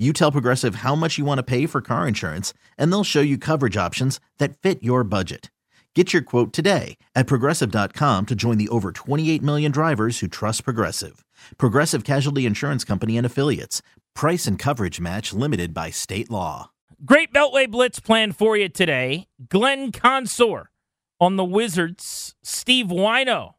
you tell Progressive how much you want to pay for car insurance, and they'll show you coverage options that fit your budget. Get your quote today at progressive.com to join the over 28 million drivers who trust Progressive. Progressive Casualty Insurance Company and Affiliates. Price and coverage match limited by state law. Great Beltway Blitz plan for you today. Glenn Consor on the Wizards. Steve Whyno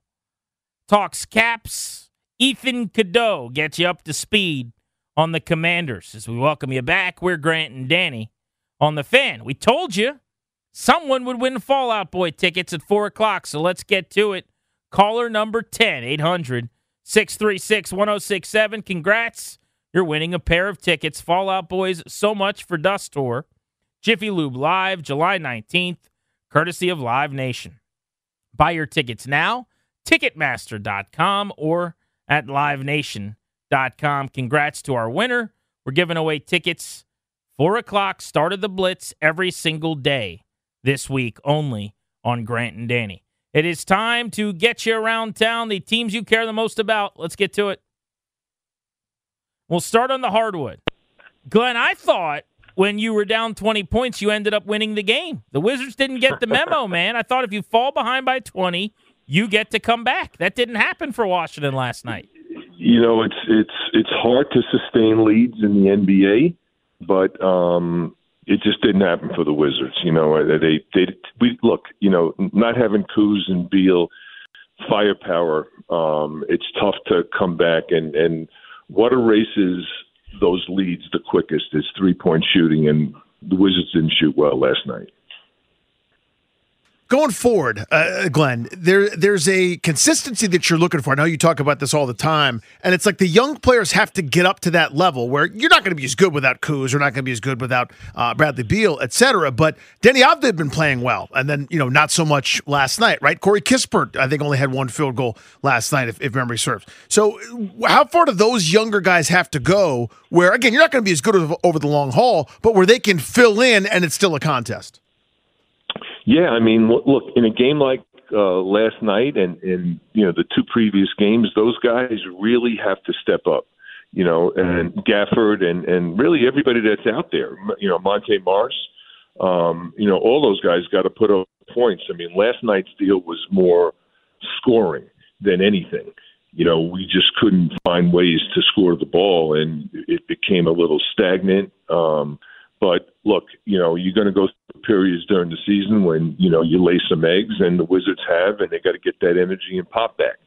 talks caps. Ethan Cadeaux gets you up to speed on the Commanders. As we welcome you back, we're Grant and Danny on the fan. We told you someone would win Fall Out Boy tickets at 4 o'clock, so let's get to it. Caller number 10, 800 636 1067. Congrats. You're winning a pair of tickets. Fall Out Boys, so much for Dust Tour. Jiffy Lube Live, July 19th, courtesy of Live Nation. Buy your tickets now, Ticketmaster.com or at Live Nation com. Congrats to our winner. We're giving away tickets. Four o'clock, start of the Blitz every single day this week only on Grant and Danny. It is time to get you around town, the teams you care the most about. Let's get to it. We'll start on the hardwood. Glenn, I thought when you were down 20 points, you ended up winning the game. The Wizards didn't get the memo, man. I thought if you fall behind by 20, you get to come back. That didn't happen for Washington last night you know, it's it's it's hard to sustain leads in the NBA, but um, it just didn't happen for the Wizards. You know, they they we look, you know, not having Kuz and Beal firepower, um, it's tough to come back and and what erases those leads the quickest is three point shooting, and the Wizards didn't shoot well last night going forward, uh, Glenn, there there's a consistency that you're looking for. I know you talk about this all the time, and it's like the young players have to get up to that level where you're not going to be as good without Kuz, you're not going to be as good without uh, Bradley Beal, etc. But Deni had been playing well, and then you know not so much last night, right? Corey Kispert, I think, only had one field goal last night, if, if memory serves. So, how far do those younger guys have to go? Where again, you're not going to be as good over the long haul, but where they can fill in, and it's still a contest. Yeah, I mean, look, in a game like uh, last night and, and you know the two previous games, those guys really have to step up. You know, and Gafford and and really everybody that's out there. You know, Monte Morris. Um, you know, all those guys got to put up points. I mean, last night's deal was more scoring than anything. You know, we just couldn't find ways to score the ball, and it became a little stagnant. Um, but look, you know, you're going to go through periods during the season when, you know, you lay some eggs and the Wizards have, and they got to get that energy and pop back.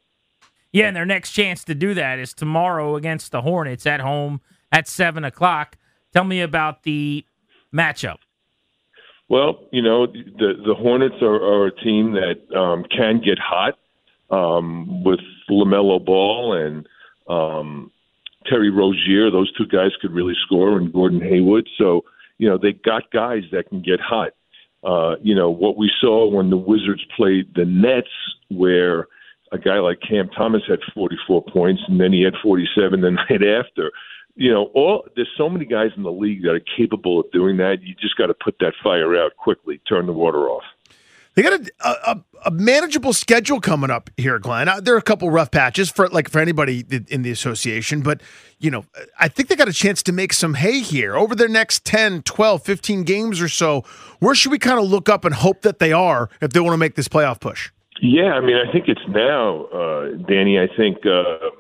Yeah, and their next chance to do that is tomorrow against the Hornets at home at 7 o'clock. Tell me about the matchup. Well, you know, the, the Hornets are, are a team that um, can get hot um, with LaMelo Ball and um, Terry Rozier. Those two guys could really score, and Gordon Hayward. So, you know, they got guys that can get hot. Uh, you know, what we saw when the Wizards played the Nets, where a guy like Cam Thomas had 44 points and then he had 47 the night after. You know, all there's so many guys in the league that are capable of doing that. You just got to put that fire out quickly, turn the water off. They got a, a, a, manageable schedule coming up here, Glenn. Uh, there are a couple rough patches for like for anybody in the association, but you know, I think they got a chance to make some hay here over their next 10, 12, 15 games or so. Where should we kind of look up and hope that they are if they want to make this playoff push? Yeah, I mean, I think it's now, uh, Danny. I think uh,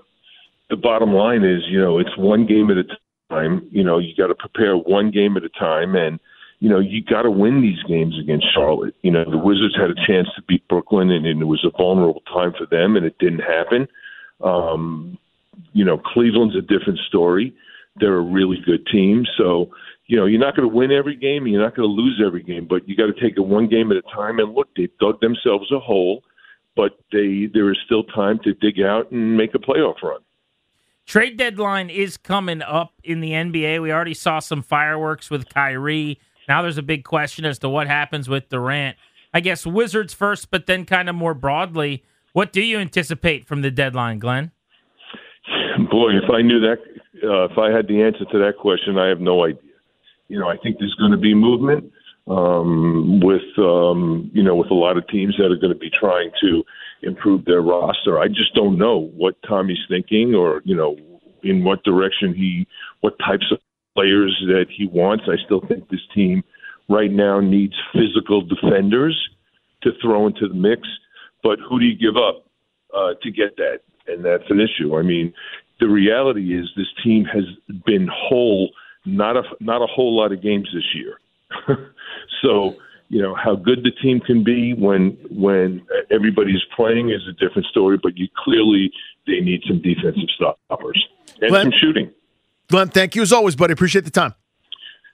the bottom line is, you know, it's one game at a time. You know, you got to prepare one game at a time, and – you know, you got to win these games against Charlotte. You know, the Wizards had a chance to beat Brooklyn, and, and it was a vulnerable time for them, and it didn't happen. Um, you know, Cleveland's a different story. they're a really good team. So, you know, you're not going to win every game, and you're not going to lose every game, but you got to take it one game at a time. And look, they dug themselves a hole, but they there is still time to dig out and make a playoff run. Trade deadline is coming up in the NBA. We already saw some fireworks with Kyrie. Now there's a big question as to what happens with Durant. I guess Wizards first, but then kind of more broadly, what do you anticipate from the deadline, Glenn? Boy, if I knew that, uh, if I had the answer to that question, I have no idea. You know, I think there's going to be movement um, with um, you know with a lot of teams that are going to be trying to improve their roster. I just don't know what Tommy's thinking, or you know, in what direction he, what types of players that he wants. I still think this team right now needs physical defenders to throw into the mix. But who do you give up uh, to get that? And that's an issue. I mean, the reality is this team has been whole not a not a whole lot of games this year. so you know how good the team can be when when everybody's playing is a different story. But you clearly they need some defensive stoppers and Glenn, some shooting. Glenn, thank you as always, buddy. Appreciate the time.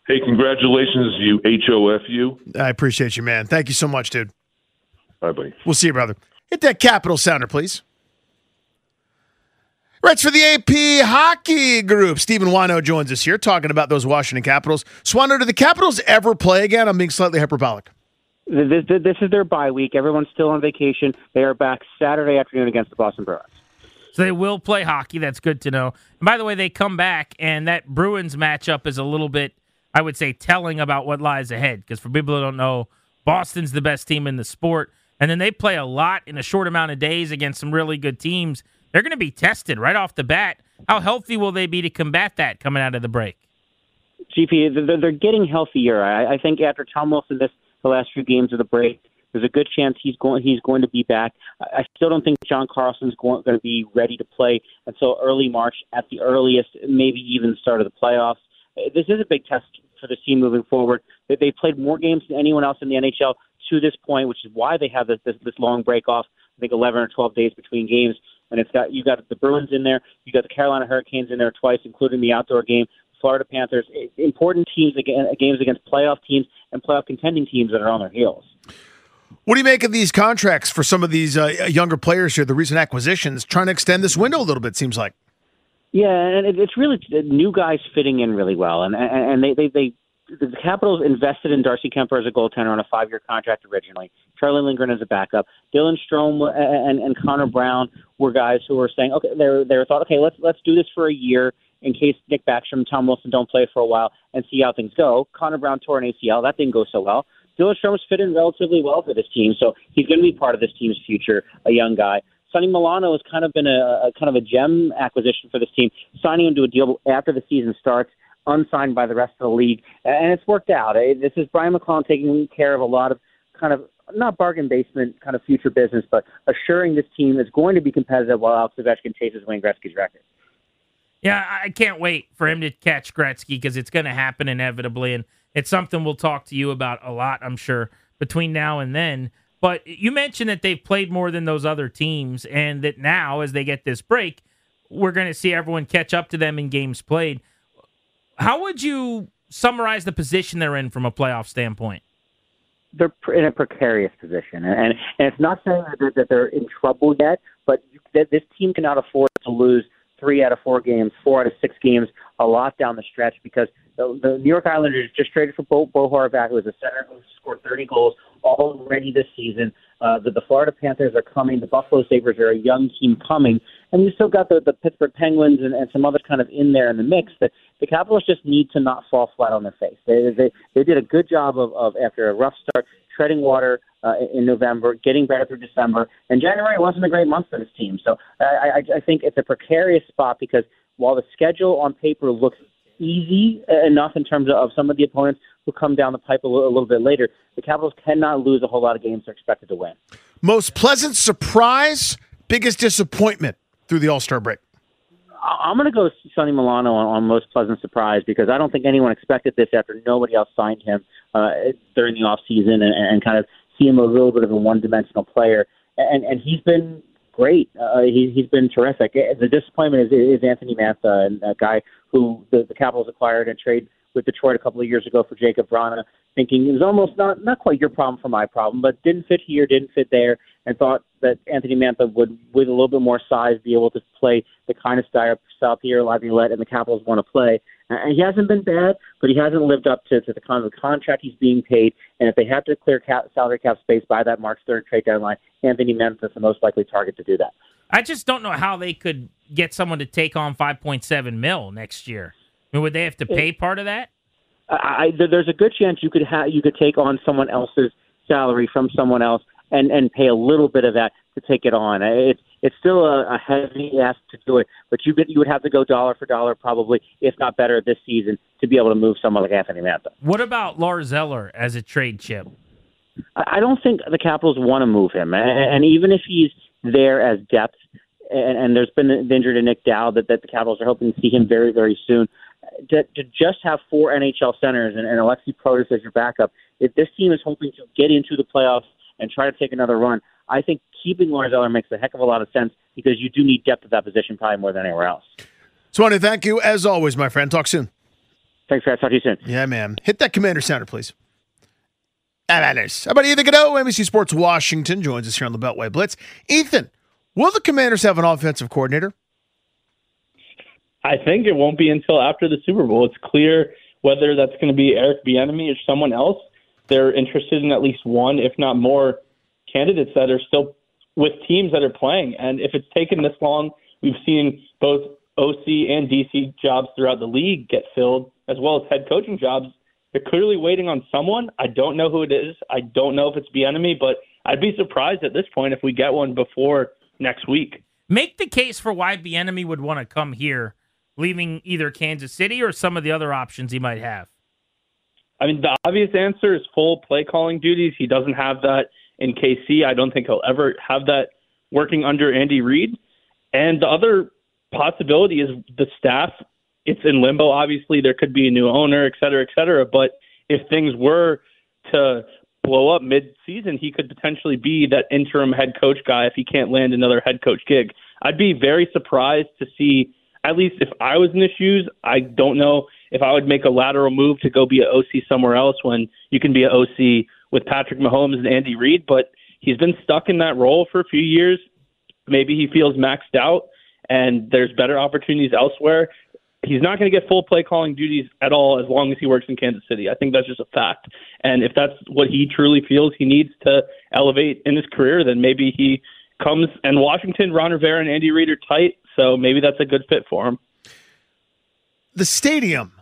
Hey, congratulations, you HOFU. I appreciate you, man. Thank you so much, dude. Bye, buddy. We'll see you, brother. Hit that capital sounder, please. Writes for the AP Hockey Group. Stephen Whyno joins us here talking about those Washington Capitals. Swano, do the Capitals ever play again? I'm being slightly hyperbolic. This, this is their bye week. Everyone's still on vacation. They are back Saturday afternoon against the Boston Bruins. So they will play hockey. That's good to know. And by the way, they come back, and that Bruins matchup is a little bit, I would say, telling about what lies ahead. Because for people who don't know, Boston's the best team in the sport. And then they play a lot in a short amount of days against some really good teams they're going to be tested right off the bat. How healthy will they be to combat that coming out of the break? GP, they're getting healthier. I think after Tom Wilson this the last few games of the break, there's a good chance he's going he's going to be back. I still don't think John Carlson's going, going to be ready to play until early March at the earliest, maybe even start of the playoffs. Uh, this is a big test for the team moving forward. They played more games than anyone else in the NHL to this point, which is why they have this, this, this long break off. I think 11 or 12 days between games and it's got you got the Bruins in there, you got the Carolina Hurricanes in there twice, including the outdoor game. Florida Panthers, important teams again, games against playoff teams and playoff contending teams that are on their heels. What do you make of these contracts for some of these uh, younger players here? The recent acquisitions, trying to extend this window a little bit, seems like. Yeah, and it's really new guys fitting in really well, and and they they they the Capitals invested in Darcy Kuemper as a goaltender on a five-year contract originally. Charlie Lindgren as a backup. Dylan Strome and, and Connor Brown were guys who were saying, okay, they were, they were thought, okay, let's let's do this for a year in case Nick Backstrom, Tom Wilson don't play for a while and see how things go. Connor Brown tore an ACL. That didn't go so well. Dylan Strome's fit in relatively well for this team, so he's going to be part of this team's future, a young guy. Sonny Milano has kind of been a, a kind of a gem acquisition for this team, signing him to a deal after the season starts unsigned by the rest of the league, and it's worked out. This is Brian MacLellan taking care of a lot of kind of not bargain basement kind of future business, but assuring this team is going to be competitive while Alex Ovechkin chases Wayne Gretzky's record. Yeah, I can't wait for him to catch Gretzky because it's going to happen inevitably, and it's something we'll talk to you about a lot, I'm sure, between now and then. But you mentioned that they've played more than those other teams, and that now, as they get this break, we're going to see everyone catch up to them in games played. How would you summarize the position they're in from a playoff standpoint? They're in a precarious position, and and it's not saying that, they're in trouble yet, but this team cannot afford to lose three out of four games, four out of six games, a lot down the stretch because the, New York Islanders just traded for Bo, Bo Horvat, who was a center who scored 30 goals already this season. Uh, the, the Florida Panthers are coming. The Buffalo Sabres are a young team coming. And you still got the, the Pittsburgh Penguins and, and some others kind of in there in the mix that the Capitals just need to not fall flat on their face. They, they, they did a good job of, of, after a rough start, treading water uh, in November, getting better through December. And January wasn't a great month for this team. So I, I, I think it's a precarious spot because while the schedule on paper looks easy enough in terms of some of the opponents who come down the pipe a little, a little bit later. The Capitals cannot lose a whole lot of games they're expected to win. Most pleasant surprise, biggest disappointment through the All Star break. I'm going to go Sonny Milano on, on most pleasant surprise because I don't think anyone expected this after nobody else signed him uh, during the off season and, and kind of see him a little bit of a one dimensional player. And, and he's been great. Uh, he, he's been terrific. The disappointment is, is Anthony Mantha, and a guy who the, the Capitals acquired and trade with Detroit a couple of years ago for Jakub Vrana, thinking it was almost not not quite your problem for my problem, but didn't fit here, didn't fit there, and thought that Anthony Mantha would, with a little bit more size, be able to play the kind of style South Peter Laviolette and the Capitals want to play. Uh, and he hasn't been bad, but he hasn't lived up to, to the kind of the contract he's being paid. And if they have to clear cap, salary cap space by that March 3rd trade deadline, Anthony Mantha is the most likely target to do that. I just don't know how they could get someone to take on 5.7 mil next year. I mean, would they have to pay part of that? I, I, there's a good chance you could have you could take on someone else's salary from someone else and and pay a little bit of that to take it on. It's it's still a, a heavy ask to do it, but you you would have to go dollar for dollar probably, if not better, this season to be able to move someone like Anthony Mantha. What about Lars Eller as a trade chip? I don't think the Capitals want to move him, and even if he's there as depth, and, and there's been the injury to Nick Dowd that, that the Capitals are hoping to see him very very soon. To, to just have four NHL centers and, and Alexi Protas as your backup, if this team is hoping to get into the playoffs and try to take another run, I think keeping Lars Eller makes a heck of a lot of sense because you do need depth at that position probably more than anywhere else. Swanee, thank you as always, my friend. Talk soon. Thanks, guys. Talk to you soon. Yeah, man. Hit that commander sounder, please. How about Ethan Cadeaux, NBC Sports Washington, joins us here on the Beltway Blitz. Ethan, will the Commanders have an offensive coordinator? I think it won't be until after the Super Bowl. It's clear whether that's going to be Eric Bieniemy or someone else. They're interested in at least one, if not more, candidates that are still with teams that are playing. And if it's taken this long, we've seen both OC and DC jobs throughout the league get filled, as well as head coaching jobs. They're clearly waiting on someone. I don't know who it is. I don't know if it's Bieniemy, but I'd be surprised at this point if we get one before next week. Make the case for why Bieniemy would want to come here, leaving either Kansas City or some of the other options he might have. I mean, the obvious answer is full play calling duties. He doesn't have that in KC. I don't think he'll ever have that working under Andy Reid. And the other possibility is the staff. It's in limbo. Obviously, there could be a new owner, et cetera, et cetera. But if things were to blow up mid-season, he could potentially be that interim head coach guy if he can't land another head coach gig. I'd be very surprised to see. At least if I was in his shoes, I don't know if I would make a lateral move to go be an OC somewhere else when you can be an OC with Patrick Mahomes and Andy Reid, but he's been stuck in that role for a few years. Maybe he feels maxed out and there's better opportunities elsewhere. He's not going to get full play calling duties at all as long as he works in Kansas City. I think that's just a fact. And if that's what he truly feels he needs to elevate in his career, then maybe he comes and Washington, Ron Rivera, and Andy Reid are tight, so maybe that's a good fit for him. The stadium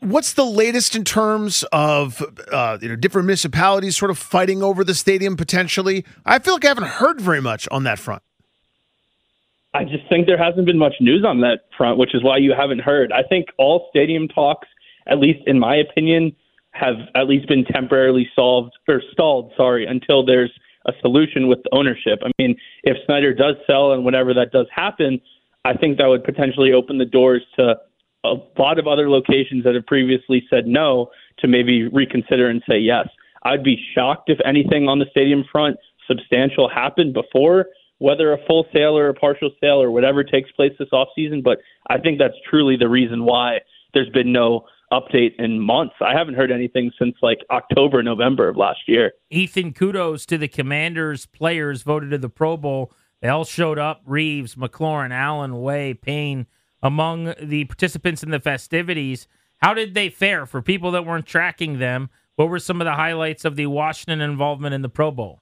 what's the latest in terms of uh, you know different municipalities sort of fighting over the stadium potentially? I feel like I haven't heard very much on that front. I just think there hasn't been much news on that front, which is why you haven't heard. I think all stadium talks, at least in my opinion, have at least been temporarily solved or stalled. Sorry, until there's a solution with ownership. I mean, if Snyder does sell and whenever that does happen, I think that would potentially open the doors to a lot of other locations that have previously said no to maybe reconsider and say yes. I'd be shocked if anything on the stadium front substantial happened before, whether a full sale or a partial sale or whatever takes place this offseason. But I think that's truly the reason why there's been no update in months. I haven't heard anything since like October, November of last year. Ethan, kudos to the Commanders players voted to the Pro Bowl. They all showed up Reaves, McLaurin, Allen, Way, Payne among the participants in the festivities. How did they fare for people that weren't tracking them? What were some of the highlights of the Washington involvement in the Pro Bowl?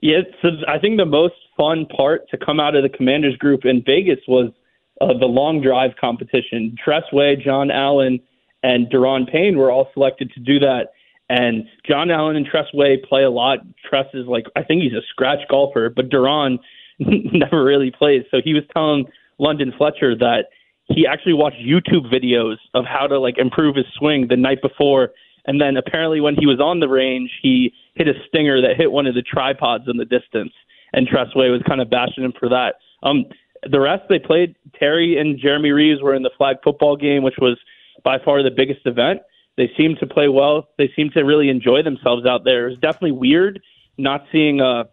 Yeah, so I think the most fun part to come out of the Commanders group in Vegas was uh, the long drive competition. Tress Way, John Allen, and Daron Payne were all selected to do that. And John Allen and Tress Way play a lot. Tress is like, I think he's a scratch golfer, but Daron never really plays. So he was telling London Fletcher that he actually watched YouTube videos of how to like improve his swing the night before, and then apparently when he was on the range, he hit a stinger that hit one of the tripods in the distance, and Tress Way was kind of bashing him for that. Um, the rest they played. Terry and Jeremy Reaves were in the flag football game, which was by far the biggest event. They seemed to play well. They seemed to really enjoy themselves out there. It was definitely weird not seeing a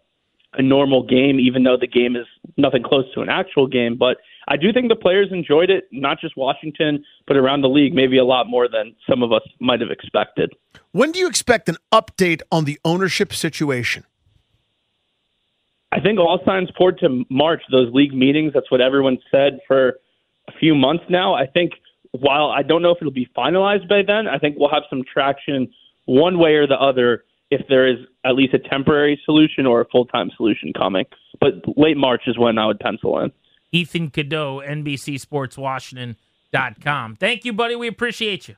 a normal game, even though the game is nothing close to an actual game. But I do think the players enjoyed it, not just Washington, but around the league, maybe a lot more than some of us might have expected. When do you expect an update on the ownership situation? I think all signs point to March, those league meetings. That's what everyone said for a few months now. I think while I don't know if it'll be finalized by then, I think we'll have some traction one way or the other if there is at least a temporary solution or a full time solution coming. But late March is when I would pencil in. Ethan Cadeaux, NBC Sports Washington.com. Thank you, buddy. We appreciate you.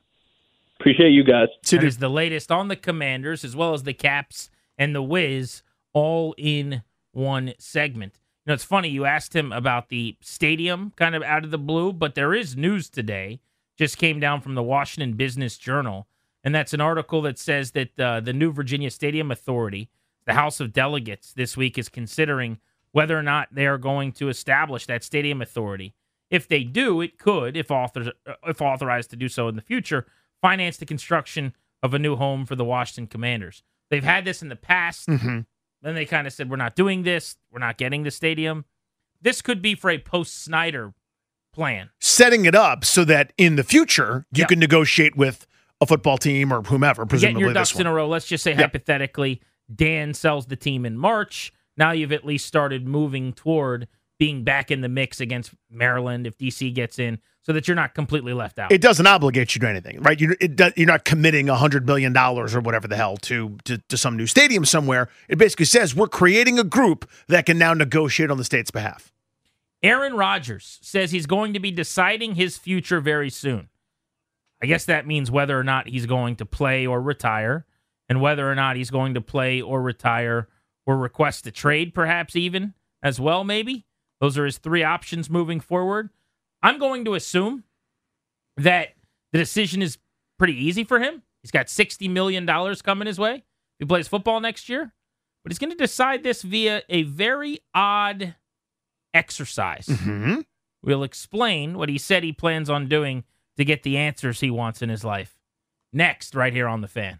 Appreciate you guys. That is the latest on the Commanders as well as the Caps and the Wiz all in one segment. You know, it's funny, you asked him about the stadium kind of out of the blue, but there is news today, just came down from the Washington Business Journal, and that's an article that says that uh, the new Virginia Stadium Authority, the House of Delegates, this week is considering whether or not they are going to establish that stadium authority. If they do, it could, if, author, if authorized to do so in the future, finance the construction of a new home for the Washington Commanders. They've had this in the past. Mm-hmm. Then they kind of said, we're not doing this. We're not getting the stadium. This could be for a post Snyder plan. Setting it up so that in the future you Yep. can negotiate with a football team or whomever, presumably your this ducks in a row. Let's just say Yep. hypothetically, Dan sells the team in March. Now you've at least started moving toward being back in the mix against Maryland if DC gets in, so that you're not completely left out. It doesn't obligate you to anything, right? You, it, do- you're not committing a hundred million dollars or whatever the hell to, to to some new stadium somewhere. It basically says we're creating a group that can now negotiate on the state's behalf. Aaron Rodgers says he's going to be deciding his future very soon. I guess that means whether or not he's going to play or retire, and whether or not he's going to play or retire or request a trade, perhaps even as well, maybe. Those are his three options moving forward. I'm going to assume that the decision is pretty easy for him. He's got $60 million coming his way he plays football next year, but he's going to decide this via a very odd exercise. Mm-hmm. We'll explain what he said he plans on doing to get the answers he wants in his life. Next, right here on The Fan.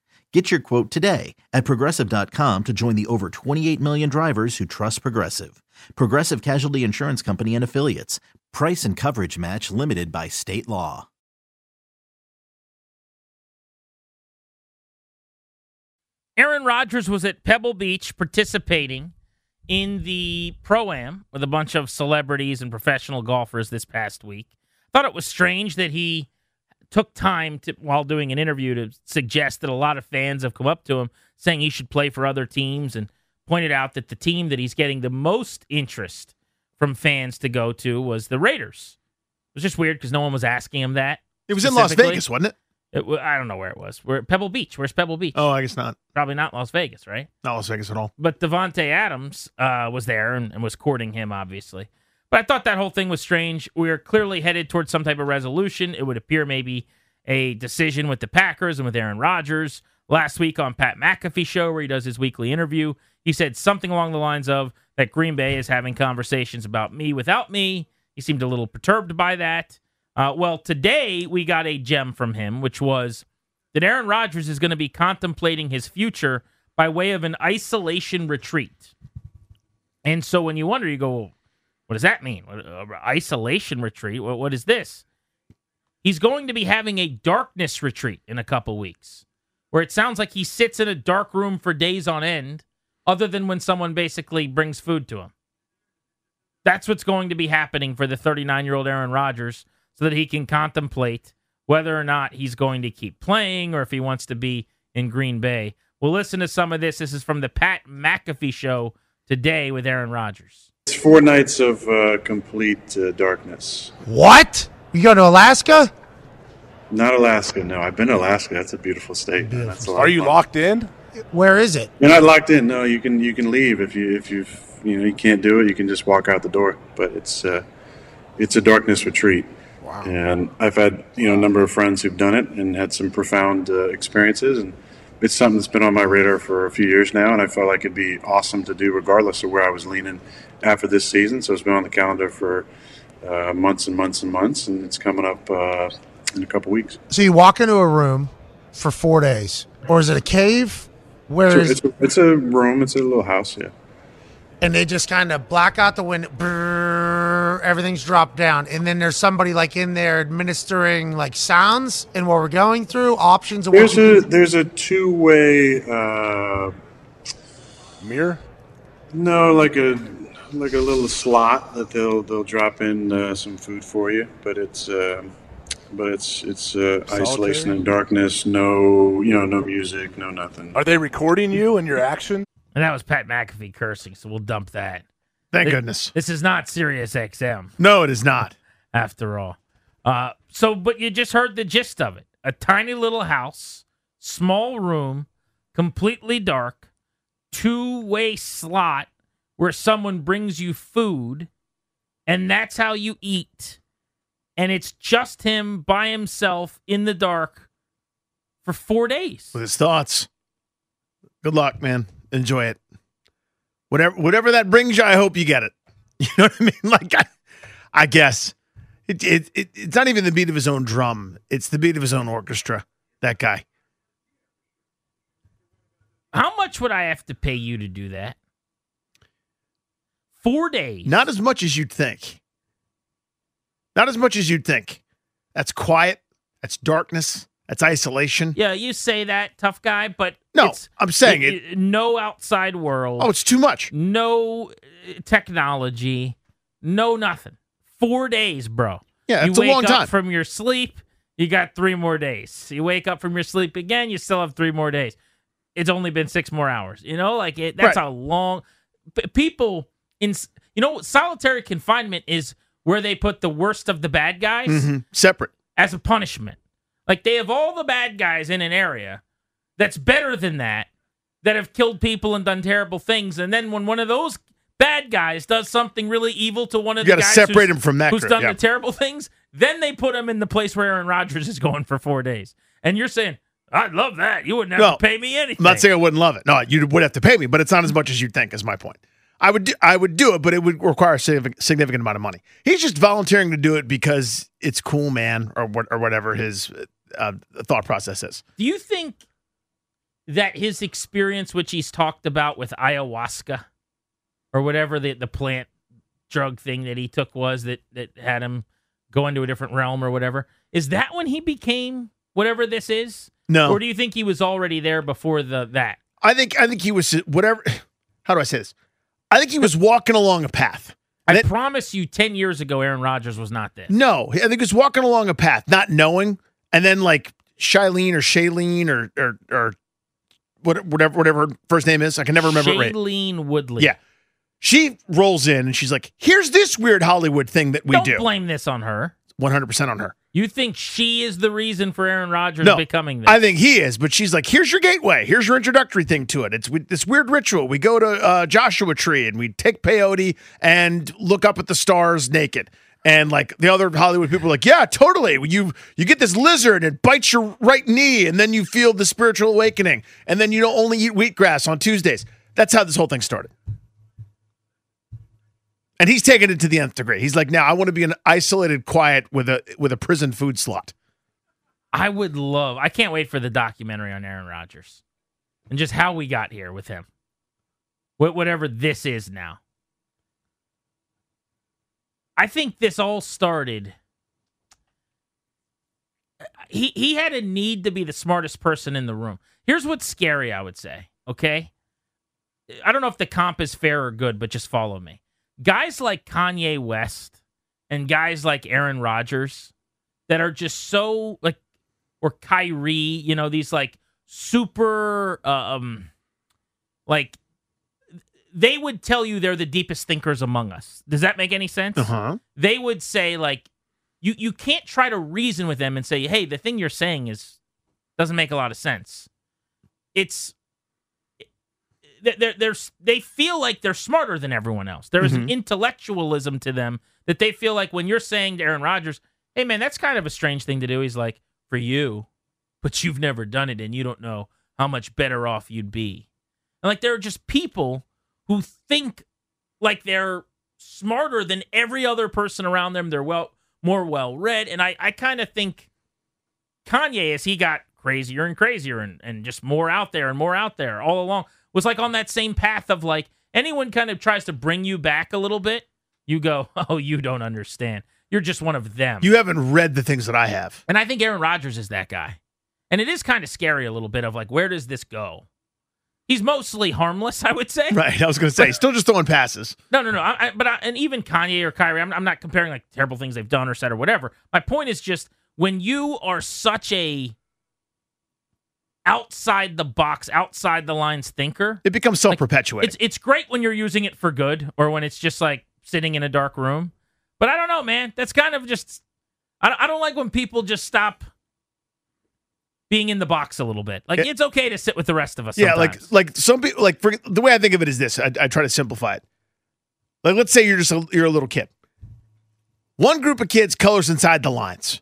Get your quote today at progressive.com to join the over 28 million drivers who trust Progressive. Progressive Casualty Insurance Company and Affiliates. Price and coverage match limited by state law. Aaron Rodgers was at Pebble Beach participating in the Pro Am with a bunch of celebrities and professional golfers this past week. Thought it was strange that he took time to while doing an interview to suggest that a lot of fans have come up to him saying he should play for other teams and pointed out that the team that he's getting the most interest from fans to go to was the Raiders. It was just weird because no one was asking him that. It was in Las. Vegas, wasn't it? It I don't know where it was. We're at Pebble Beach. Where's Pebble Beach? Oh, I guess not. Probably not Las Vegas, right? Not Las Vegas at all. But Davante Adams uh, was there and, and was courting him, obviously. But I thought that whole thing was strange. We are clearly headed towards some type of resolution. It would appear maybe a decision with the Packers and with Aaron Rodgers. Last week on Pat McAfee show, where he does his weekly interview, he said something along the lines of that Green Bay is having conversations about me without me. He seemed a little perturbed by that. Uh, well, today we got a gem from him, which was that Aaron Rodgers is going to be contemplating his future by way of an isolation retreat. And so when you wonder, you go, what does that mean? Uh, isolation retreat? What, what is this? He's going to be having a darkness retreat in a couple weeks where it sounds like he sits in a dark room for days on end, other than when someone basically brings food to him. That's what's going to be happening for the 39 year old Aaron Rodgers so that he can contemplate whether or not he's going to keep playing or if he wants to be in Green Bay. We'll listen to some of this. This is from the Pat McAfee show today with Aaron Rodgers. It's four nights of uh, complete uh, darkness. What? You go to Alaska? Not Alaska, no. I've been to Alaska. That's a beautiful state. man. That's a Are you fun. locked in? Where is it? You're not locked in. No, you can you can leave if you if you you know you can't do it. You can just walk out the door. But it's uh, it's a darkness retreat. Wow. And I've had you know a number of friends who've done it and had some profound uh, experiences. And it's something that's been on my radar for a few years now. And I felt like it'd be awesome to do regardless of where I was leaning after this season. So it's been on the calendar for uh, months and months and months, and it's coming up uh, in a couple weeks. So you walk into a room for four days, or is it a cave? Where So is it's, a, it's a room. It's a little house. Yeah. and they just kind of black out the window, brrr, everything's dropped down, and then there's somebody like in there administering like sounds and what we're going through, options. Of There's you a can- there's a two way. Uh, Mirror? no, like a like a little slot that they'll they'll drop in uh, some food for you, but it's. um but it's it's uh, isolation and darkness. No, you know, no music, no nothing. Are they recording you and your action? And that was Pat McAfee cursing, so we'll dump that. Thank Th- goodness. This is not Sirius XM. No, it is not. after all. Uh, so, but you just heard the gist of it. A tiny little house, small room, completely dark, two way slot where someone brings you food, and that's how you eat. And it's just him by himself in the dark for four days. With his thoughts. Good luck, man. Enjoy it. Whatever whatever that brings you, I hope you get it. You know what I mean? Like I, I guess. It, it, it it's not even the beat of his own drum. It's the beat of his own orchestra. That guy. How much would I have to pay you to do that? Four days. Not as much as you'd think. Not as much as you'd think. That's quiet. That's darkness. That's isolation. Yeah, you say that, tough guy, but No, I'm saying it- No outside world. Oh, it's too much. No uh, technology. No nothing. Four days, bro. Yeah, you it's a wake long up time. from your sleep. You got three more days. You wake up from your sleep again. You still have three more days. It's only been six more hours. You know, like it, that's Right. a long. p- People in you know solitary confinement is where they put the worst of the bad guys Mhm. Separate. as a punishment. Like they have all the bad guys in an area that's better than that that have killed people and done terrible things, and then when one of those bad guys does something really evil to one of You the guys separate who's, him from that who's group, done yeah. the terrible things, then they put him in the place where Aaron Rodgers is going for four days, and you're saying. I'd love that. You wouldn't have No, to pay me anything. I'm not saying I wouldn't love it. No, you would have to pay me, but it's not as much as you'd think. Is my point. I would do, I would do it, but it would require a significant, amount of money. He's just volunteering to do it because it's cool, man, or what or whatever his uh, thought process is. Do you think that his experience, which he's talked about with ayahuasca or whatever the, the plant drug thing that he took was that, that had him go into a different realm or whatever, is that when he became whatever this is? No. Or do you think he was already there before the that? I think I think he was whatever. How do I say this? I think he was walking along a path. I promise you, 10 years ago, Aaron Rodgers was not this. No, I think he was walking along a path, not knowing, and then like Shailene or Shailene or or or whatever whatever her first name is. I can never remember it right. Shailene Woodley. Yeah. She rolls in and she's like, "Here's this weird Hollywood thing that we Don't do." blame this on her. 100% on her. You think she is the reason for Aaron Rodgers No, becoming this? I think he is, but she's like, "Here's your gateway. Here's your introductory thing to it. It's this weird ritual. We go to uh, Joshua Tree and we take peyote and look up at the stars naked." And like the other Hollywood people are like, "Yeah, totally. You you get this lizard and it bites your right knee, and then you feel the spiritual awakening, and then you don't only eat wheatgrass on Tuesdays." That's how this whole thing started. And he's taking it to the nth degree. He's like, now I want to be an isolated quiet with a with a prison food slot. I would love. I can't wait for the documentary on Aaron Rodgers and just how we got here with him. Wh- Whatever this is now. I think this all started. He he had a need to be the smartest person in the room. Here's what's scary, I would say. Okay, I don't know if the comp is fair or good, but just follow me. Guys like Kanye West and guys like Aaron Rodgers that are just so like or Kyrie, you know, these like super uh, um like they would tell you they're the deepest thinkers among us. Does that make any sense? Uh-huh. They would say like you you can't try to reason with them and say, "Hey, the thing you're saying is doesn't make a lot of sense." It's they're, they're, they feel like they're smarter than everyone else. There is an mm-hmm. intellectualism to them that they feel like when you're saying to Aaron Rodgers, "Hey, man, that's kind of a strange thing to do," he's like, "For you, but you've never done it, and you don't know how much better off you'd be." And like there are just people who think like they're smarter than every other person around them. They're well more well read, and I I kind of think Kanye as he got crazier and crazier and and just more out there and more out there all along was like on that same path of like anyone kind of tries to bring you back a little bit, you go, oh, you don't understand. You're just one of them. You haven't read the things that I have. And I think Aaron Rodgers is that guy. And it is kind of scary a little bit of like, where does this go? He's mostly harmless, I would say. Right. I was going to say, still just throwing passes. No, no, no. I, I, but I, and even Kanye or Kyrie, I'm, I'm not comparing like terrible things they've done or said or whatever. My point is just when you are such a outside the box, outside the lines thinker, It becomes self perpetuating. it's it's great when you're using it for good or when it's just like sitting in a dark room. But I don't know, man. That's kind of just I, I don't like when people just stop being in the box a little bit. Like Yeah. it's okay to sit with the rest of us. Yeah, like like some people like for, the way I think of it is this. I, I try to simplify it. Like let's say you're just a, you're a little kid. One group of kids colors inside the lines.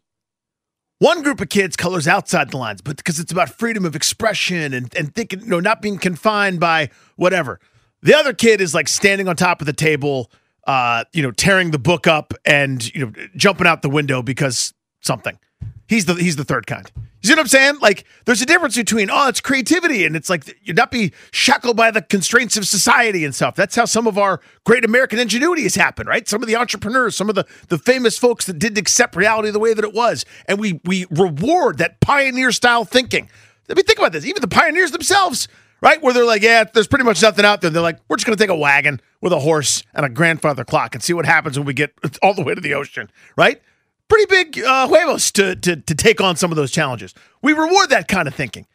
One group of kids colors outside the lines, but because it's about freedom of expression and and thinking, you know, not being confined by whatever. The other kid is like standing on top of the table, uh, you know, tearing the book up and you know jumping out the window because something. He's the he's the third kind. You see what I'm saying? Like, there's a difference between oh, it's creativity, and it's like you'd not be shackled by the constraints of society and stuff. That's how some of our great American ingenuity has happened, right? Some of the entrepreneurs, some of the the famous folks that didn't accept reality the way that it was, and we we reward that pioneer style thinking. I mean, think about this. Even the pioneers themselves, right? Where they're like, yeah, there's pretty much nothing out there. They're like, we're just going to take a wagon with a horse and a grandfather clock and see what happens when we get all the way to the ocean, right? Pretty big uh, huevos to, to, to take on some of those challenges. We reward that kind of thinking.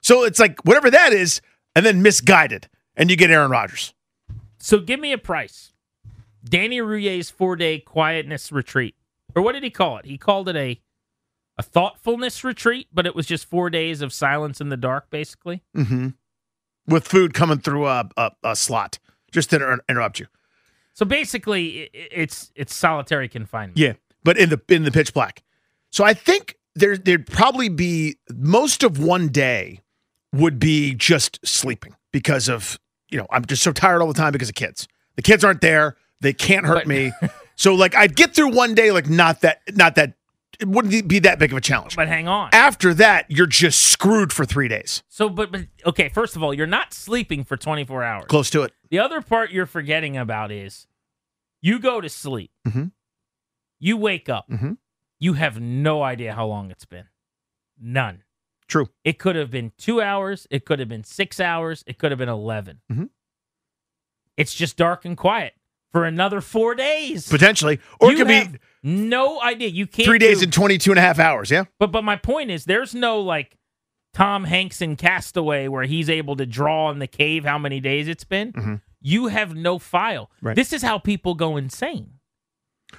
So it's like whatever that is, and then misguided, and you get Aaron Rodgers. So give me a price. Danny Rouhier's four day quietness retreat. Or what did he call it? He called it a a thoughtfulness retreat, but it was just four days of silence in the dark, basically. Mm-hmm. With food coming through a, a, a slot, just to inter- interrupt you. So basically, it's it's solitary confinement. Yeah, but in the in the pitch black. So I think there there'd probably be most of one day would be just sleeping because of you know I'm just so tired all the time because of kids. The kids aren't there. They can't hurt me. so like I'd get through one day like not that not that it wouldn't be that big of a challenge. But hang on. After that, you're just screwed for three days. So, but but okay. First of all, you're not sleeping for 24 hours. Close to it. The other part you're forgetting about is you go to sleep. Mhm. You wake up. Mhm. You have no idea how long it's been. None. True. It could have been two hours. It could have been six hours. It could have been 11. Mhm. It's just dark and quiet for another four days. Potentially. Or You it could have be no idea. You can't three days do- and 22 and a half hours. Yeah. but but my point is, there's no like Tom Hanks in Cast Away where he's able to draw in the cave how many days it's been. Mhm. You have no file. Right. This is how people go insane.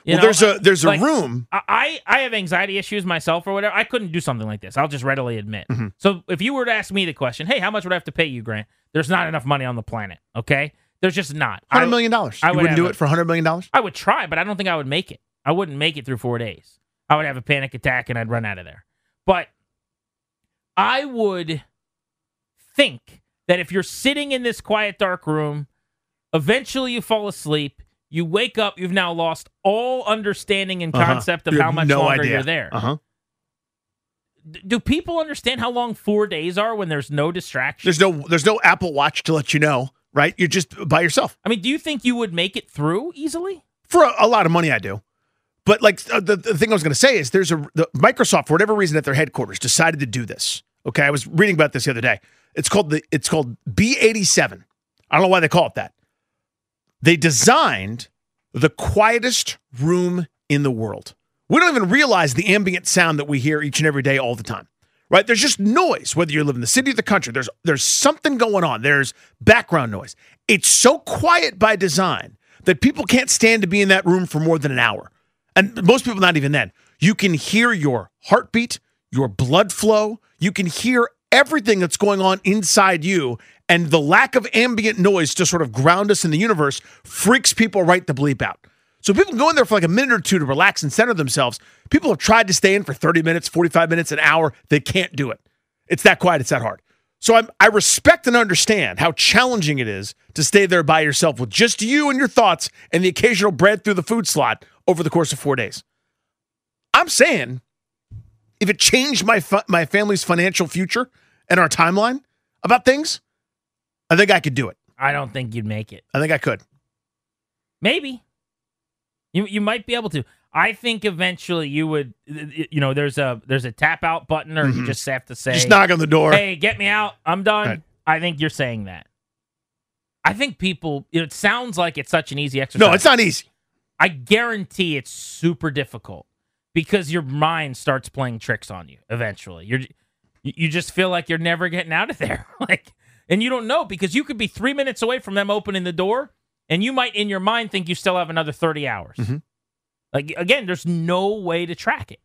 Well, know, there's a there's a room. I I I have anxiety issues myself or whatever. I couldn't do something like this. I'll just readily admit. Mm-hmm. So if you were to ask me the question, hey, how much would I have to pay you, Grant? There's not enough money on the planet. Okay, there's just not. Hundred million dollars. I You would wouldn't have do it for hundred million dollars. I would try, but I don't think I would make it. I wouldn't make it through four days. I would have a panic attack and I'd run out of there. But I would think that if you're sitting in this quiet, dark room, eventually you fall asleep, You wake up, you've now lost all understanding and Uh-huh. concept of how much no longer idea. you're there. Uh-huh. D- Do people understand how long four days are when there's no distraction? There's no there's no Apple Watch to let you know, right? You're just by yourself. I mean, do you think you would make it through easily? For a, a lot of money, I do. But like uh, the, the thing I was going to say is, there's a the Microsoft for whatever reason at their headquarters decided to do this. Okay, I was reading about this the other day. It's called the it's called B87. I don't know why they call it that. They designed the quietest room in the world. We don't even realize the ambient sound that we hear each and every day all the time. Right? There's just noise whether you live in the city or the country. There's there's something going on. There's background noise. It's so quiet by design that people can't stand to be in that room for more than an hour. And most people not even then. You can hear your heartbeat, your blood flow, you can hear everything that's going on inside you and the lack of ambient noise to sort of ground us in the universe freaks people right the bleep out. So people can go in there for like a minute or two to relax and center themselves. People have tried to stay in for 30 minutes, 45 minutes, an hour. They can't do it. It's that quiet, it's that hard. So I'm, I respect and understand how challenging it is to stay there by yourself with just you and your thoughts and the occasional bread through the food slot over the course of four days. I'm saying if it changed my fa- my family's financial future and our timeline about things, I think I could do it. I don't think you'd make it. I think I could. Maybe. You you might be able to. I think eventually you would. You know, there's a there's a tap out button, or you Mhm. just have to say, Just knock on the door. Hey, get me out. I'm done. Right. I think you're saying that. I think people. It sounds like it's such an easy exercise. No, it's not easy. I guarantee it's super difficult because your mind starts playing tricks on you eventually. You're you you just feel like you're never getting out of there. like and you don't know because you could be 3 minutes away from them opening the door and you might in your mind think you still have another 30 hours. Mhm. Like again, there's no way to track it.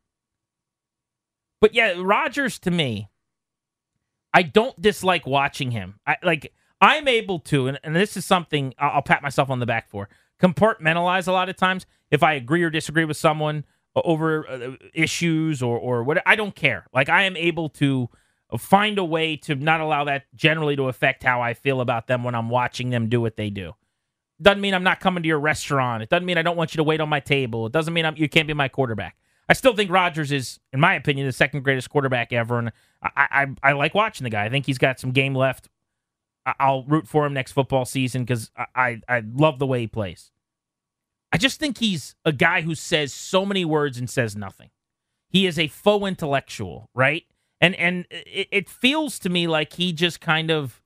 But yeah, Rodgers to me I don't dislike watching him. I like I'm able to, and, and this is something I'll, I'll pat myself on the back for. Compartmentalize a lot of times. If I agree or disagree with someone over uh, issues or or what, I don't care. Like I am able to find a way to not allow that generally to affect how I feel about them when I'm watching them do what they do. Doesn't mean I'm not coming to your restaurant. It doesn't mean I don't want you to wait on my table. It doesn't mean I'm, you can't be my quarterback. I still think Rodgers is, in my opinion, the second greatest quarterback ever, and I, I, I like watching the guy. I think he's got some game left. I'll root for him next football season because I, I, I love the way he plays. I just think he's a guy who says so many words and says nothing. He is a faux intellectual, right? And and it, it feels to me like he just kind of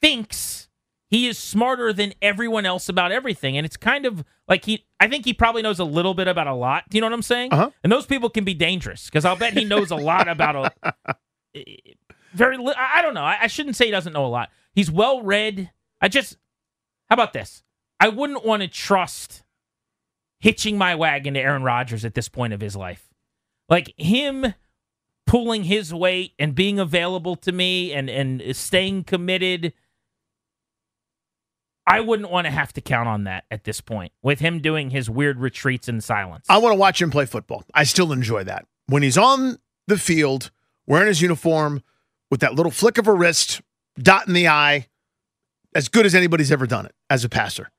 thinks he is smarter than everyone else about everything. And it's kind of like he, I think he probably knows a little bit about a lot. Do you know what I'm saying? Uh-huh. And those people can be dangerous because I'll bet he knows a lot about a very, li- I don't know. I, I shouldn't say he doesn't know a lot. He's well read. I just, how about this? I wouldn't want to trust hitching my wagon to Aaron Rodgers at this point of his life. Like him pulling his weight and being available to me and, and staying committed. I wouldn't want to have to count on that at this point with him doing his weird retreats in silence. I want to watch him play football. I still enjoy that. When he's on the field wearing his uniform with that little flick of a wrist, dot in the eye, as good as anybody's ever done it as a passer.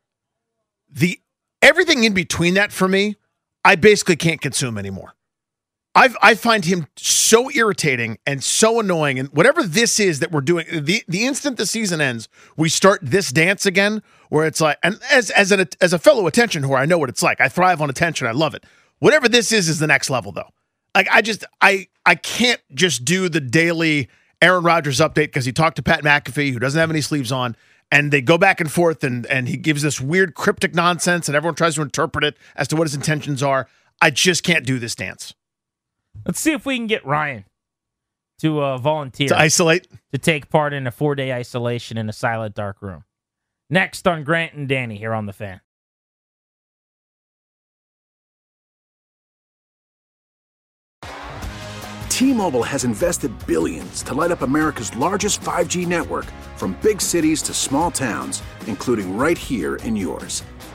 The everything in between that for me, I basically can't consume anymore. I I find him so irritating and so annoying. And whatever this is that we're doing, the the instant the season ends, we start this dance again, where it's like, and as as an as a fellow attention whore, I know what it's like. I thrive on attention. I love it. Whatever this is, is the next level though. Like I just I I can't just do the daily Aaron Rodgers update because he talked to Pat McAfee, who doesn't have any sleeves on, and they go back and forth, and and he gives this weird cryptic nonsense, and everyone tries to interpret it as to what his intentions are. I just can't do this dance. Let's see if we can get Ryan to uh, volunteer To isolate? to take part in a four day isolation in a silent dark room. Next on Grant and Danny here on the fan. T-Mobile has invested billions to light up America's largest 5G network from big cities to small towns, including right here in yours.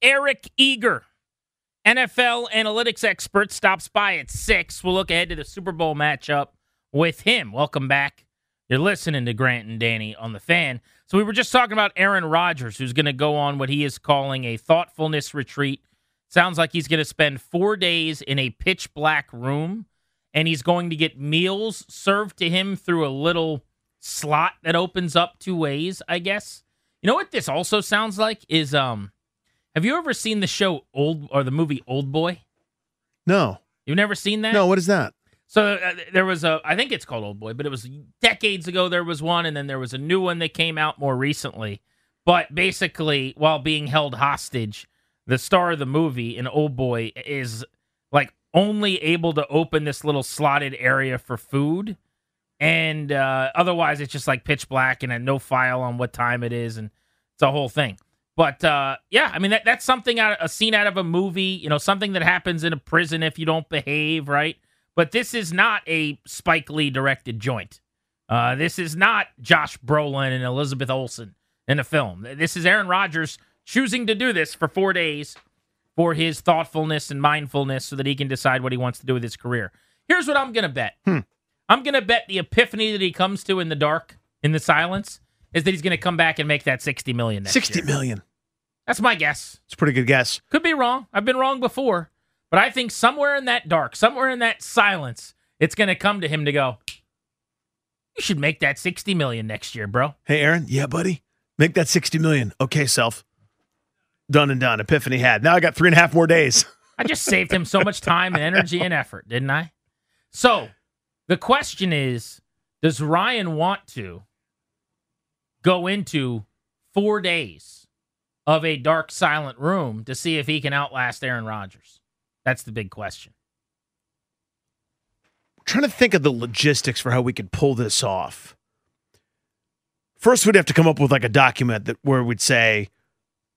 Eric Eager, NFL analytics expert, stops by at six. We'll look ahead to the Super Bowl matchup with him. Welcome back. You're listening to Grant and Danny on the fan. So we were just talking about Aaron Rodgers, who's going to go on what he is calling a thoughtfulness retreat. Sounds like he's going to spend four days in a pitch black room, and he's going to get meals served to him through a little slot that opens up two ways. I guess. You know what this also sounds like is um. Have you ever seen the show Old or the movie Old Boy? No. You've never seen that? No, what is that? So uh, there was a, I think it's called Old Boy, but it was decades ago. There was one, and then there was a new one that came out more recently. But basically, while being held hostage, the star of the movie, an Old Boy, is like only able to open this little slotted area for food, and uh, otherwise it's just like pitch black and a no file on what time it is, and it's a whole thing. But uh, yeah, I mean that that's something out a scene out of a movie, you know, something that happens in a prison if you don't behave, right? But this is not a Spike Lee directed joint. Uh, this is not Josh Brolin and Elizabeth Olsen in a film. This is Aaron Rodgers choosing to do this for four days for his thoughtfulness and mindfulness so that he can decide what he wants to do with his career. Here's what I'm going to bet. Hmm. I'm going to bet the epiphany that he comes to in the dark, in the silence, is that he's going to come back and make that 60 million next Sixty year. million. That's my guess. It's a pretty good guess. Could be wrong. I've been wrong before. But I think somewhere in that dark, somewhere in that silence, it's going to come to him to go, you should make that 60 million next year, bro. Hey, Aaron. Yeah, buddy. Make that 60 million. Okay, self. Done and done. Epiphany had. Now I got three and a half more days. I just saved him so much time and energy and effort, didn't I? So the question is Does Ryan want to go into four days of a dark, silent room to see if he can outlast Aaron Rodgers? That's the big question. trying to think of the logistics for how we could pull this off. First, we'd have to come up with like a document that where we'd say,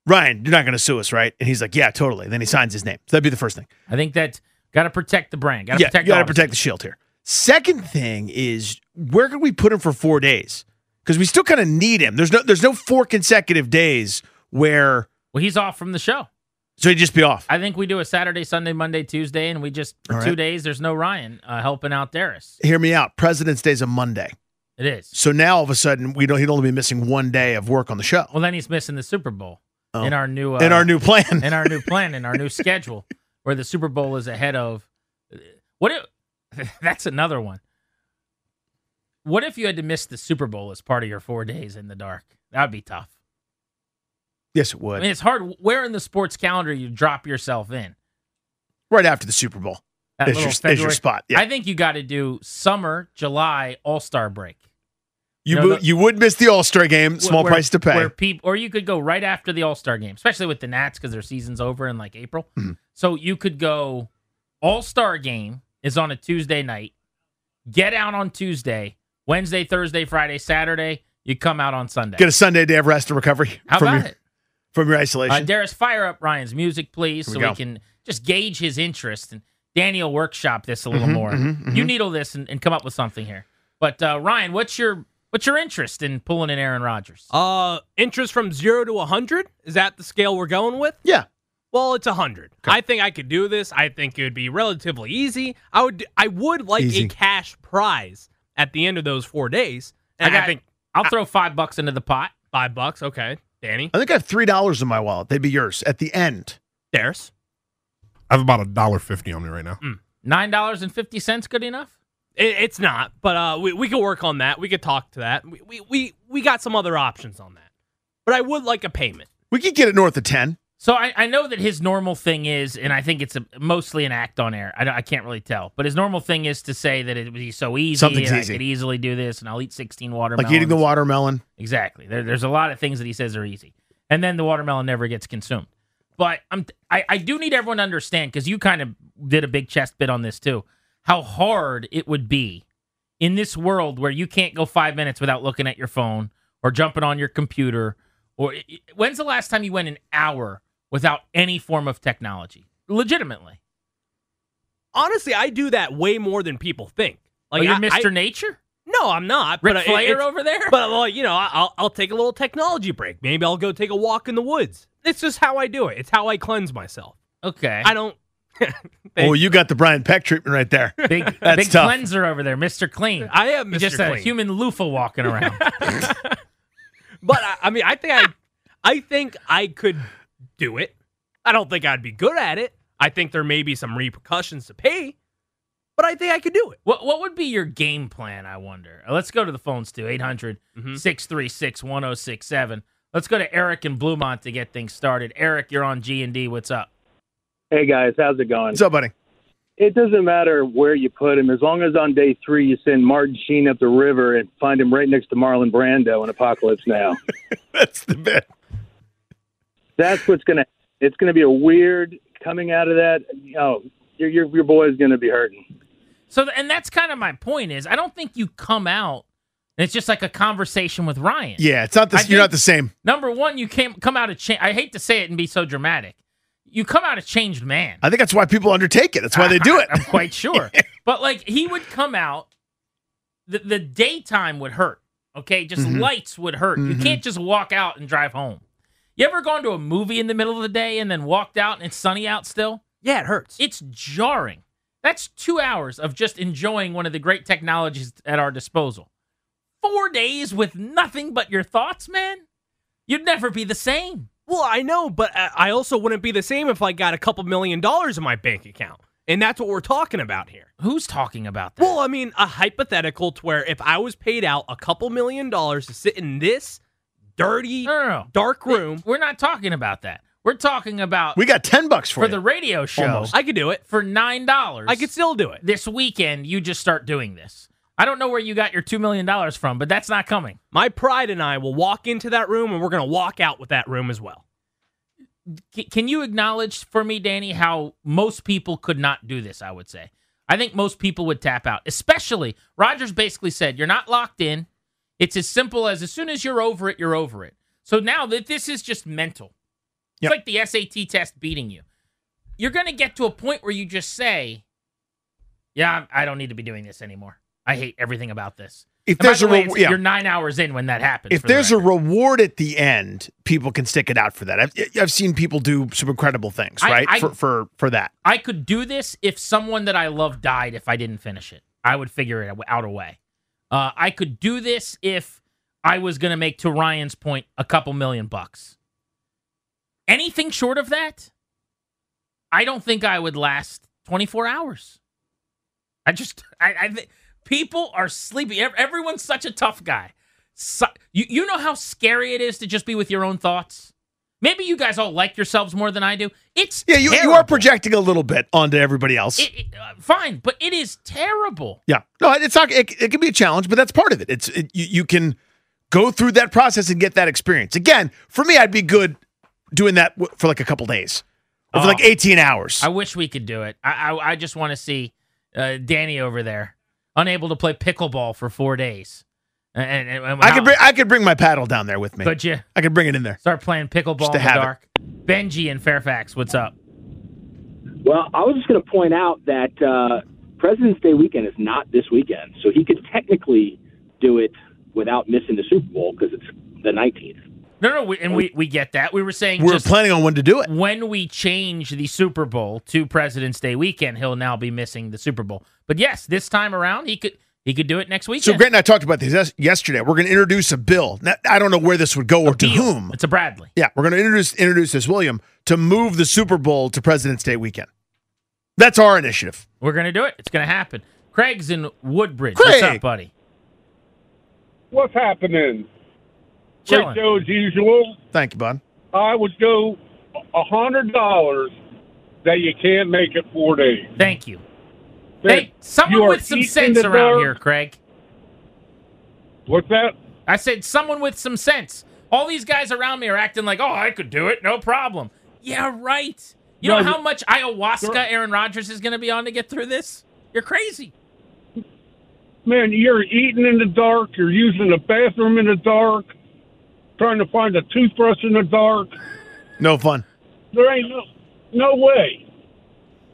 Ryan, you're not going to sue us, right? And he's like, Yeah, totally. Then he signs his name. So that'd be the first thing. I think that got to protect the brand. Got to yeah, protect. you got to protect the shield here. Second thing is where could we put him for four days? Because we still kind of need him. There's no there's no four consecutive days where Well, he's off from the show. so he'd just be off. I think we do a Saturday, Sunday, Monday, Tuesday, and we just for All two right. days. There's no Ryan uh, helping out Darius. Hear me out. President's Day's a Monday. It is. So now all of a sudden we don't he'd only be missing one day of work on the show. Well, then he's missing the Super Bowl Oh. in our new uh, In our new plan. in our new plan in our new schedule, where the Super Bowl is ahead of. What if that's another one? What if you had to miss the Super Bowl as part of your four days in the dark? That'd be tough. Yes, it would. I mean, it's hard. Where in the sports calendar you drop yourself in? right after the Super Bowl. That Is your, is your spot. Yeah. I think you got to do summer, July, All Star break. you know, the- you would miss the All Star game, small where- price to pay. Where peop- or you could go right after the All Star game, especially with Mm-hmm. the Nats because their season's over in like April. So you could go All Star game, is on a Tuesday night. Get out on Tuesday, Wednesday, Thursday, Friday, Saturday. You come out on Sunday. Get a Sunday day of rest and recovery How from about your it? from your isolation. Uh, Darius, fire up Ryan's music, please, Here so we we, can just gauge his interest. And Daniel workshop this a little Mhm, more. mhm, You mhm. needle this and, and come up with something here. But uh, Ryan, what's your what's your interest in pulling in Aaron Rodgers? Uh, interest from zero to 100? Is that the scale we're going with? Yeah. Well, it's 100. I think I could do this. I think it would be relatively easy. I would I would like Easy. a cash prize at the end of those 4 days. I And I, got- think I'll throw five bucks into the pot. 5 bucks, okay. Danny, I think I have three dollars in my wallet. They'd be yours at the end. Darius. I have about a dollar fifty on me right now. Nine dollars and fifty cents, good enough. It, it's not, but uh, we, we could work on that. We could talk to that. We, we, we, we got some other options on that. But I would like a payment. We could get it north of ten. So I, I know that his normal thing is, and I think it's a, mostly an act on air. I, I can't really tell, but his normal thing is to say that it would be so easy, Something's and easy. I could easily do this, and I'll eat sixteen watermelons. Like eating the watermelon. Exactly. There, there's a lot of things that he says are easy, and then the watermelon never gets consumed. But I'm, I, I do need everyone to understand because you kind of did a big chest bit on this too. How hard it would be in this world where you can't go five minutes without looking at your phone or jumping on your computer. Or when's the last time you went an hour without any form of technology? Legitimately, Honestly, I do that way more than people think. Oh, like oh, you're I- Mr. I- Nature, No, I'm not. Ric but it- Flair it's- over there. But well, you know, I'll I'll take a little technology break. Maybe I'll go take a walk in the woods. It's just how I do it. It's how I cleanse myself. okay, I don't. Oh, you got the Brian Peck treatment right there. big That's big tough. cleanser over there, Mister Clean. I am Mr. just a human loofah walking around. But I, I mean, I think I, I think I could do it. I don't think I'd be good at it. I think there may be some repercussions to pay, but I think I could do it. What what would be your game plan? I wonder. Uh, Let's go to the phones too. 800 Mm-hmm. 636 1067. Let's go to Eric in Bluemont to get things started. Eric, you're on G and D. What's up? Hey guys, how's it going? What's up, buddy? It doesn't matter where you put him, as long as on day three you send Martin Sheen up the river and find him right next to Marlon Brando in Apocalypse Now. That's the bit. That's what's gonna. It's gonna be a weird coming out of that. Oh, your your your boy's gonna be hurting. So, and that's kind of my point. Is I don't think you come out. and It's just like a conversation with Ryan. Yeah, it's not the I you're not the same. Number one, you came come out a change. I hate to say it and be so dramatic. You come out a changed man. I think that's why people undertake it. That's why they do it. I'm quite sure. but like he would come out, the the daytime would hurt. Okay, just Mhm. lights would hurt. You Mhm. can't just walk out and drive home. You ever gone to a movie in the middle of the day and then walked out and it's sunny out still? Yeah, it hurts. It's jarring. That's two hours of just enjoying one of the great technologies at our disposal. Four days with nothing but your thoughts, man. You'd never be the same. Well, I know, but I also wouldn't be the same if I got a couple million dollars in my bank account. And that's what we're talking about here. Who's talking about that? Well, I mean, a hypothetical to where if I was paid out a couple million dollars to sit in this dirty, No, no, no. dark room, We're not talking about that. We're talking about We got ten bucks for, for you. the radio show Almost. I could do it. for nine dollars. I could still do it. this weekend. You just start doing this. I don't know where you got your two million dollars from, but that's not coming. My pride and I will walk into that room and we're going to walk out with that room as well. C- can you acknowledge for me, Danny, how most people could not do this? I would say. I think most people would tap out. Especially Rodgers basically said, "You're not locked in. It's as simple as as soon as you're over it, you're over it." So now that this is just mental, it's Yep. like the SAT test beating you. You're going to get to a point where you just say, "Yeah, I'm- don't need to be doing this anymore. I hate everything about this." If And there's the a way, re- yeah. you're nine hours in when that happens. if for the there's a reward at the end, people can stick it out for that. I've, I've seen people do some incredible things, I- right? I- for, for for that. I could do this if someone that I love died if I didn't finish it. I would figure it out a way. Uh, I could do this if I was going to make, to Ryan's point, a couple million bucks. Anything short of that, I don't think I would last 24 hours. I just, I, I think people are sleepy. Everyone's such a tough guy. So, you, you know how scary it is to just be with your own thoughts? Maybe you guys all like yourselves more than I do. It's Yeah, you, you are projecting a little bit onto everybody else. It, it- uh, fine, but it is terrible. yeah, no, it's not. It, it can be a challenge, but that's part of it. It's it, you, you can go through that process and get that experience. Again, for me, I'd be good doing that w- for like a couple days or for Oh. like eighteen hours. I wish we could do it. I I, I just want to see uh, Danny over there, unable to play pickleball for four days. And, and, and I could bring I could bring my paddle down there with me. Could you? I could bring it in there. start playing pickleball Just in the have it. dark. Benji in Fairfax, what's up? Well, I was just going to point out that uh, President's Day weekend is not this weekend, so he could technically do it without missing the Super Bowl because it's the 19th. No, no, we, and we, we get that. We were saying we're just planning on when to do it. when we change the Super Bowl to President's Day weekend, he'll now be missing the Super Bowl. But yes, this time around, he could he could do it next week. So Grant and I talked about this yesterday. We're going to introduce a bill. Now, I don't know where this would go or to whom. It's a Bradley. Yeah, we're going to introduce introduce this William to move the Super Bowl to President's Day weekend. That's our initiative. We're gonna do it. It's gonna happen. Craig's in Woodbridge. What's up, buddy? What's happening? Chilling. Great show as usual. Thank you, bud. I would go a hundred dollars that you can't make it four days. Thank you. That Hey, someone with some sense around dark. here, Craig. What's that? I said someone with some sense. All these guys around me are acting like, oh, I could do it, no problem. Yeah, right. You No, know how much ayahuasca Aaron Rodgers is going to be on to get through this? You're crazy. Man, you're eating in the dark. You're using the bathroom in the dark. Trying to find a toothbrush in the dark. No fun. There ain't no no way.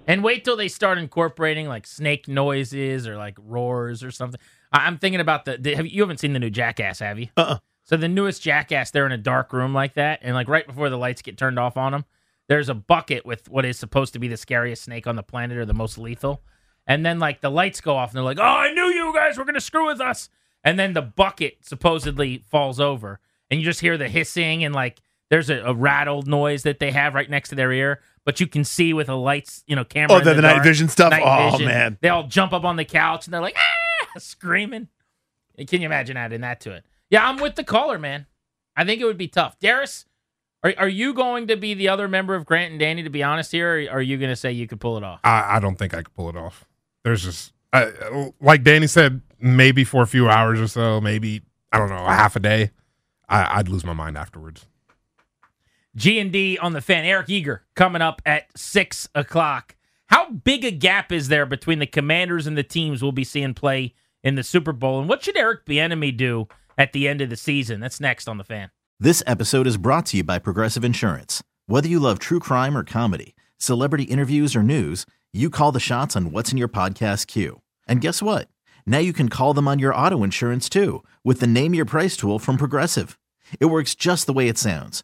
And wait till they start incorporating like snake noises or like roars or something. I- I'm thinking about the. the have you, you haven't seen the new Jackass, have you? Uh-uh. So the newest Jackass, they're in a dark room like that, and like right before the lights get turned off on them, there's a bucket with what is supposed to be the scariest snake on the planet or the most lethal. And then like the lights go off, and they're like, "Oh, I knew you guys were gonna screw with us." And then the bucket supposedly falls over, and you just hear the hissing and like there's a, a rattled noise that they have right next to their ear, but you can see with a lights, you know, camera. Oh, in the- the night dark, vision stuff? night Oh, vision. man. They all jump up on the couch and they're like, ah, screaming. Can you imagine adding that to it? Yeah, I'm with the caller, man. I think it would be tough. Darius, are, are you going to be the other member of Grant and Danny, to be honest here, or are you going to say you could pull it off? I, I don't think I could pull it off. There's just, I, like Danny said, maybe for a few hours or so, maybe I don't know, a half a day. I, I'd lose my mind afterwards. G and D on the fan. Eric Eager coming up at six o'clock. How big a gap is there between the Commanders and the teams we'll be seeing play in the Super Bowl? And what should Eric Bieniemy do at the end of the season? That's next on the fan. This episode is brought to you by Progressive Insurance. Whether you love true crime or comedy, celebrity interviews or news, you call the shots on what's in your podcast queue. And guess what? Now you can call them on your auto insurance too with the Name Your Price tool from Progressive. It works just the way it sounds.